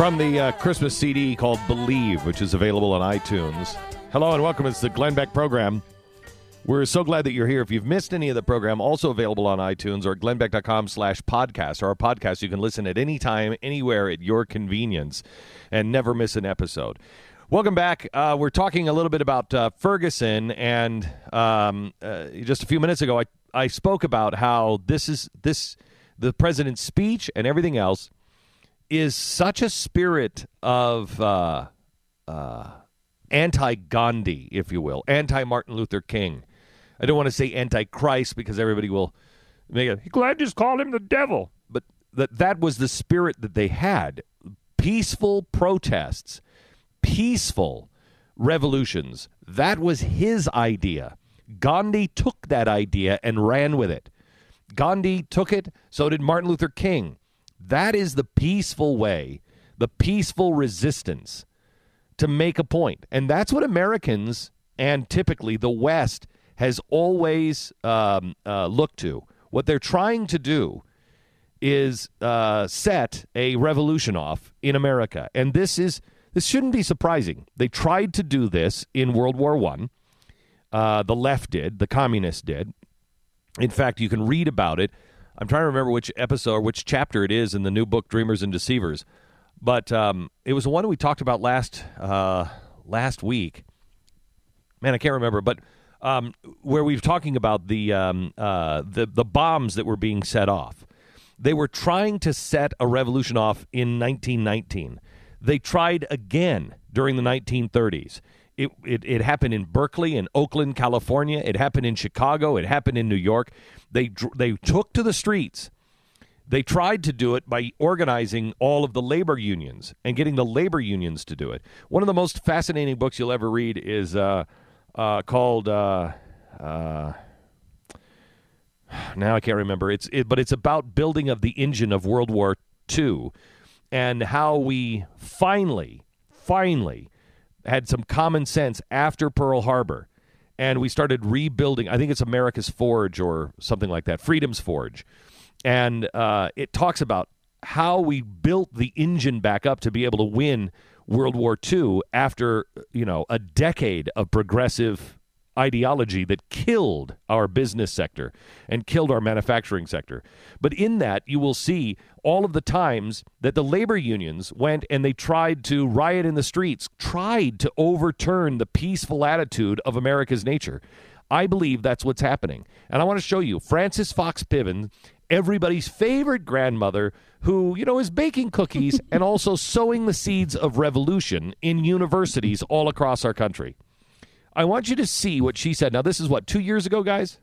From the uh, Christmas CD called Believe, which is available on iTunes. Hello and welcome. It's the Glenn Beck Program. We're so glad that you're here. If you've missed any of the program, also available on iTunes or glennbeck.com slash podcast. Or our podcast you can listen at any time, anywhere at your convenience and never miss an episode. Welcome back. Uh, we're talking a little bit about uh, Ferguson, and um, uh, just a few minutes ago, I, I spoke about how this is this the president's speech and everything else is such a spirit of uh, uh, anti Gandhi, if you will, anti Martin Luther King. I don't want to say anti Christ because everybody will make it. Glad just called him the devil, but that that was the spirit that they had. Peaceful protests peaceful revolutions. That was his idea. Gandhi took that idea and ran with it. Gandhi took it, so did Martin Luther King. That is the peaceful way, the peaceful resistance to make a point. And that's what Americans and typically the West has always um, uh, looked to. What they're trying to do is uh, set a revolution off in America. And this is this shouldn't be surprising. They tried to do this in World War One. Uh, the left did. The communists did. In fact, you can read about it. I'm trying to remember which episode or which chapter it is in the new book, Dreamers and Deceivers. But um, it was the one we talked about last uh, last week. Man, I can't remember, but um, where we were talking about the um, uh, the the bombs that were being set off. They were trying to set a revolution off in 1919. They tried again during the 1930s. It, it, it, happened in Berkeley, in Oakland, California. It happened in Chicago. It happened in New York. They, they took to the streets. They tried to do it by organizing all of the labor unions and getting the labor unions to do it. One of the most fascinating books you'll ever read is uh, uh, called. Uh, uh now I can't remember. It's it, but it's about building of the engine of World War II and how we finally, finally had some common sense after Pearl Harbor and we started rebuilding. I think it's America's Forge or something like that, Freedom's Forge. And uh, it talks about how we built the engine back up to be able to win World War II after, you know, a decade of progressive ideology that killed our business sector and killed our manufacturing sector. But in that, you will see all of the times that the labor unions went and they tried to riot in the streets, tried to overturn the peaceful attitude of America's nature. I believe that's what's happening. And I want to show you Frances Fox Piven, everybody's favorite grandmother, who, you know, is baking cookies and also sowing the seeds of revolution in universities all across our country. I want you to see what she said. Now, this is what, two years ago, guys?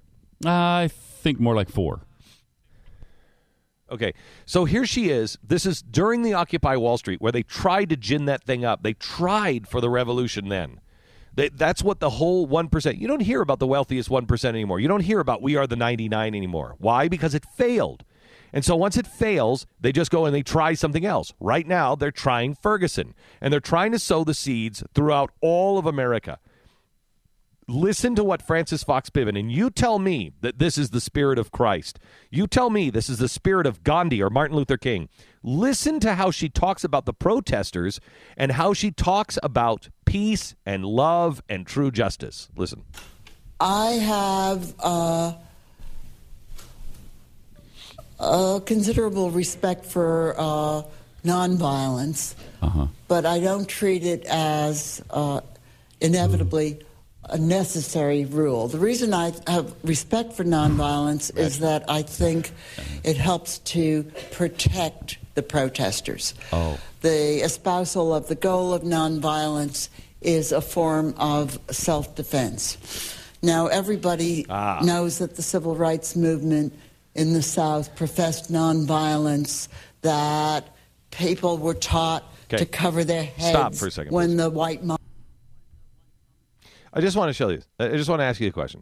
I think more like four. Okay, so here she is. This is during the Occupy Wall Street, where they tried to gin that thing up. They tried for the revolution then. They, that's what the whole 1%. You don't hear about the wealthiest 1% anymore. You don't hear about we are the 99 anymore. Why? Because it failed. And so once it fails, they just go and they try something else. Right now, they're trying Ferguson, and they're trying to sow the seeds throughout all of America listen to what Frances Fox Piven, and you tell me that this is the spirit of Christ. You tell me this is the spirit of Gandhi or Martin Luther King. Listen to how she talks about the protesters and how she talks about peace and love and true justice. Listen. I have uh, a considerable respect for uh, nonviolence, uh-huh. but I don't treat it as uh, inevitably a necessary rule. The reason I have respect for nonviolence right. is that I think it helps to protect the protesters. Oh. The espousal of the goal of nonviolence is a form of self defense. Now, everybody ah. knows that the civil rights movement in the South professed nonviolence, that people were taught okay. to cover their heads Stop for a second, when please. the white mob I just want to show you. I just want to ask you a question.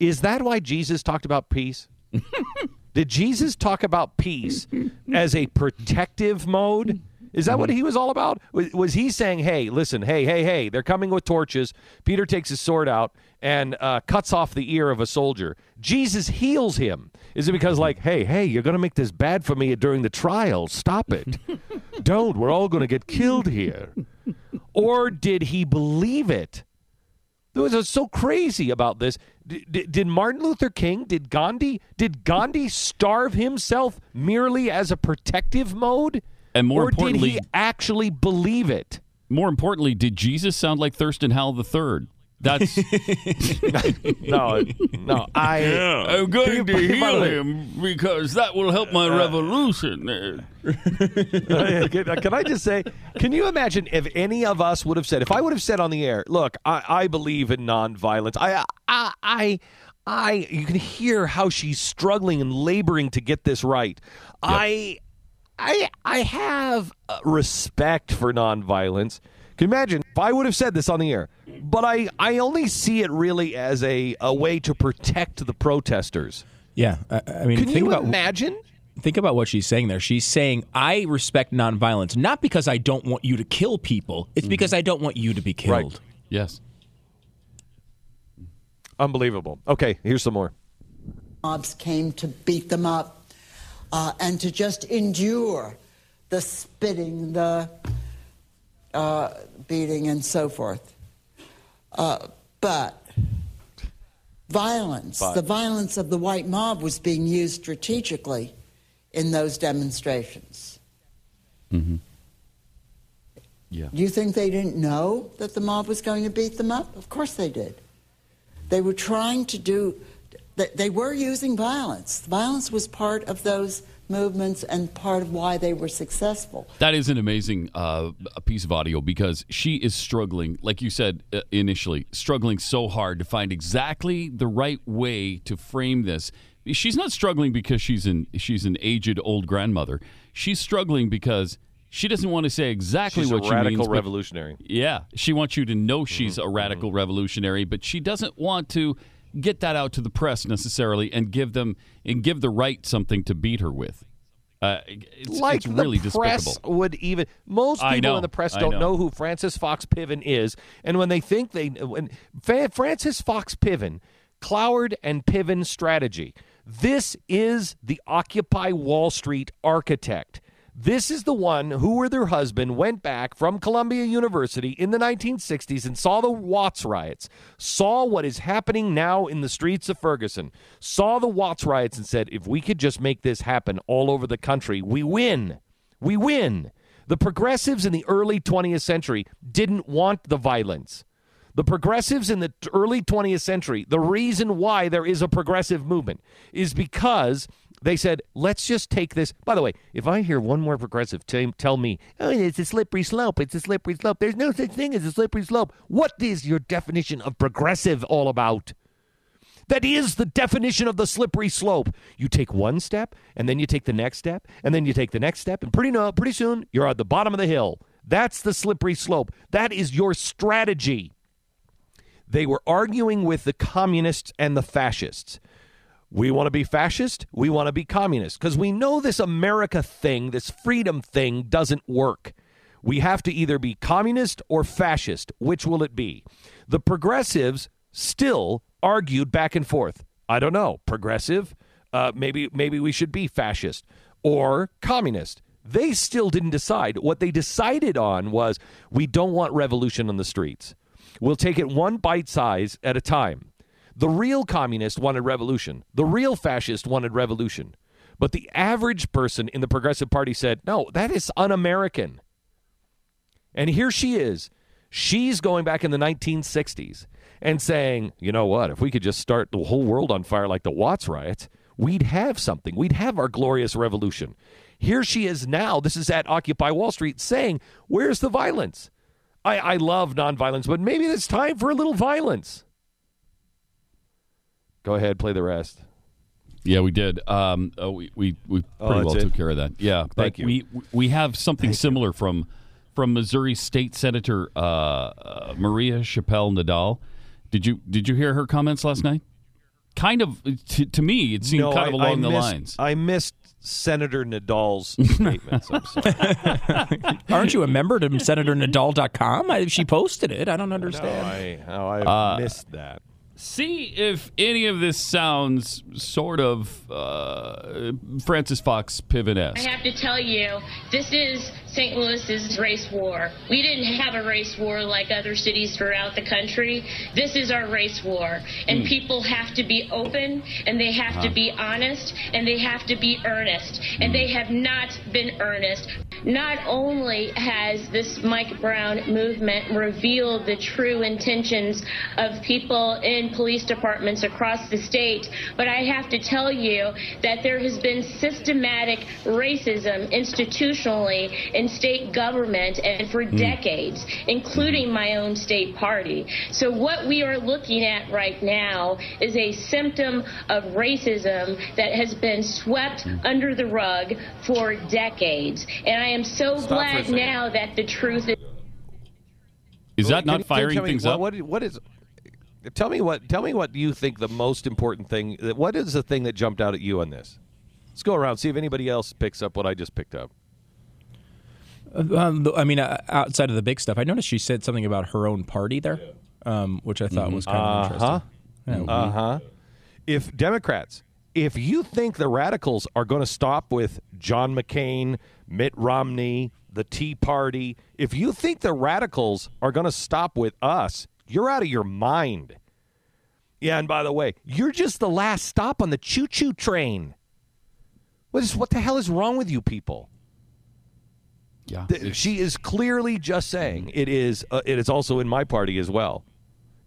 Is that why Jesus talked about peace? Did Jesus talk about peace as a protective mode Is that what he was all about? Was, was he saying, "Hey, listen, hey, hey, hey, they're coming with torches." Peter takes his sword out and uh, cuts off the ear of a soldier. Jesus heals him. Is it because, like, hey, hey, you're going to make this bad for me during the trial? Stop it! Don't. We're all going to get killed here. Or did he believe it? There was so crazy about this. D- d- did Martin Luther King, did Gandhi, did Gandhi starve himself merely as a protective mode? And more or importantly, did he actually believe it? More importantly, did Jesus sound like Thurston Howell III? That's no, no. I I'm going to heal him because that will help my uh, revolution. Uh, oh, can, uh, can I just say? Can you imagine if any of us would have said, if I would have said on the air, "Look, I, I believe in nonviolence." I, I, I, I. You can hear how she's struggling and laboring to get this right. I, I, I have uh, respect for nonviolence. Can you imagine if I would have said this on the air? But I, I only see it really as a, a way to protect the protesters. Yeah, I, I mean, Can think you about imagine? think about what she's saying there. She's saying, "I respect nonviolence, not because I don't want you to kill people. It's because I don't want you to be killed." Right. yes. Unbelievable. Okay, here's some more. mobs came to beat them up uh, and to just endure the spitting, the uh, beating, and so forth. Uh, but violence, the violence of the white mob was being used strategically in those demonstrations. Yeah. Do you think they didn't know that the mob was going to beat them up? Of course they did. They were trying to do, they were using violence. Violence was part of those movements and part of why they were successful. That is an amazing uh, piece of audio because she is struggling, like you said uh, initially, struggling so hard to find exactly the right way to frame this. She's not struggling because she's an she's an aged old grandmother. She's struggling because she doesn't want to say exactly She's a what she radical means. but- revolutionary. Yeah, she wants you to know she's Mm-hmm. a radical revolutionary, but she doesn't want to get that out to the press necessarily and give them and give the right something to beat her with. Uh, it's, like it's really the press despicable. would even most people know, in the press don't know. know. who Frances Fox Piven is, and when they think they when Frances Fox Piven, Cloward and Piven strategy. This is the Occupy Wall Street architect. This is the one who or their husband went back from Columbia University in the 1960s and saw the Watts riots, saw what is happening now in the streets of Ferguson, saw the Watts riots and said, if we could just make this happen all over the country, we win. We win. The progressives in the early 20th century didn't want the violence. The progressives in the early 20th century, the reason why there is a progressive movement is because they said, let's just take this. By the way, if I hear one more progressive t- tell me, oh, it's a slippery slope, it's a slippery slope, there's no such thing as a slippery slope. What is your definition of progressive all about? That is the definition of the slippery slope. You take one step, and then you take the next step, and then you take the next step, and pretty no, pretty soon you're at the bottom of the hill. That's the slippery slope. That is your strategy. They were arguing with the communists and the fascists. We want to be fascist. We want to be communist because we know this America thing, this freedom thing doesn't work. We have to either be communist or fascist. Which will it be? The progressives still argued back and forth. I don't know. Progressive? Uh, maybe maybe we should be fascist or communist. They still didn't decide. What they decided on was we don't want revolution on the streets. We'll take it one bite size at a time. The real communist wanted revolution. The real fascist wanted revolution. But the average person in the Progressive Party said, no, that is un American. And here she is. She's going back in the 1960s and saying, you know what, if we could just start the whole world on fire like the Watts riots, we'd have something. We'd have our glorious revolution. Here she is now. This is at Occupy Wall Street saying, where's the violence? I, I love nonviolence, but maybe it's time for a little violence. Go ahead, play the rest. Yeah, we did. Um, uh, we we we Oh, pretty that's well it? took care of that. Yeah, Thank you. We we have something similar from from Missouri State Senator uh, uh, Maria Chappelle Nadal. Did you did you hear her comments last night? kind of to, to me it seemed no, kind of I, along I the missed, lines. I missed Senator Nadal's statements. I'm sorry. Aren't you a member to SenatorNadal.com? I, she posted it. I don't no, understand. I, oh, I Uh, missed that. See if any of this sounds sort of uh, Frances Fox Piven I have to tell you, this is St. Louis's race war. We didn't have a race war like other cities throughout the country. This is our race war. And hmm. people have to be open, and they have to uh-huh. be honest, and they have to be earnest. And hmm. they have not been earnest. Not only has this Mike Brown movement revealed the true intentions of people in police departments across the state, but I have to tell you that there has been systematic racism institutionally in state government and for hmm. decades, including my own state party. So what we are looking at right now is a symptom of racism that has been swept hmm. under the rug for decades. And I am so Stop glad now that the truth is Is that Can not firing tell me things what, up? What, what is? Tell me what. Tell me what you think the most important thing. What is the thing that jumped out at you on this? Let's go around see if anybody else picks up what I just picked up. Um, I mean, uh, outside of the big stuff, I noticed she said something about her own party there, um, which I thought was kind of Uh-huh. interesting. Uh huh. If Democrats, if you think the radicals are going to stop with John McCain, Mitt Romney, the Tea Party, if you think the radicals are going to stop with us, you're out of your mind. Yeah, and by the way, you're just the last stop on the choo-choo train. What is what the hell is wrong with you people? yeah, she is clearly just saying it is. Uh, it is also in my party as well.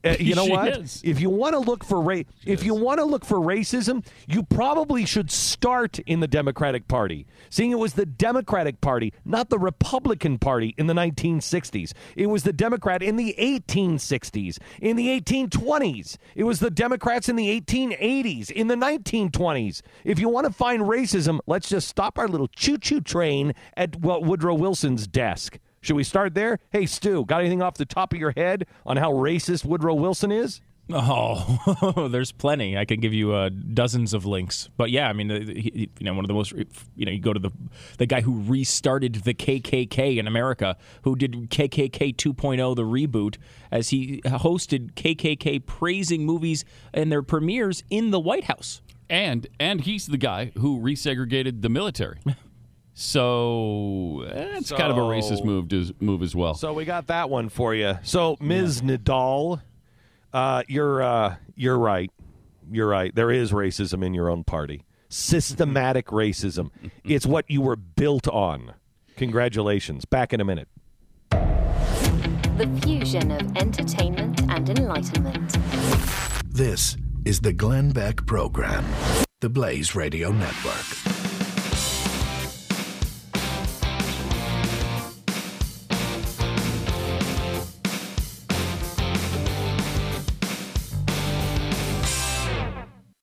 Uh, you know what? is. If you want to look for ra- if you want to look for racism, you probably should start in the Democratic Party. Seeing it was the Democratic Party, not the Republican Party in the 1960s. It was the Democrat in the 1860s, in the 1820s. It was the Democrats in the 1880s, in the 1920s. If you want to find racism, let's just stop our little choo-choo train at well, Woodrow Wilson's desk. Should we start there? Hey, Stu, got anything off the top of your head on how racist Woodrow Wilson is? Oh, there's plenty. I can give you uh, dozens of links. But yeah, I mean, uh, he, he- you know, one of the most, you know, you go to the the guy who restarted the KKK in America, who did KKK 2.0, the reboot, as he hosted KKK praising movies and their premieres in the White House. and and he's the guy who resegregated the military. So that's kind of a racist move to, move as well. So we got that one for you. So Ms. Nadal, uh, you're uh, you're right. You're right. There is racism in your own party. Systematic racism. It's what you were built on. Congratulations. Back in a minute. The fusion of entertainment and enlightenment. This is the Glenn Beck Program, the Blaze Radio Network.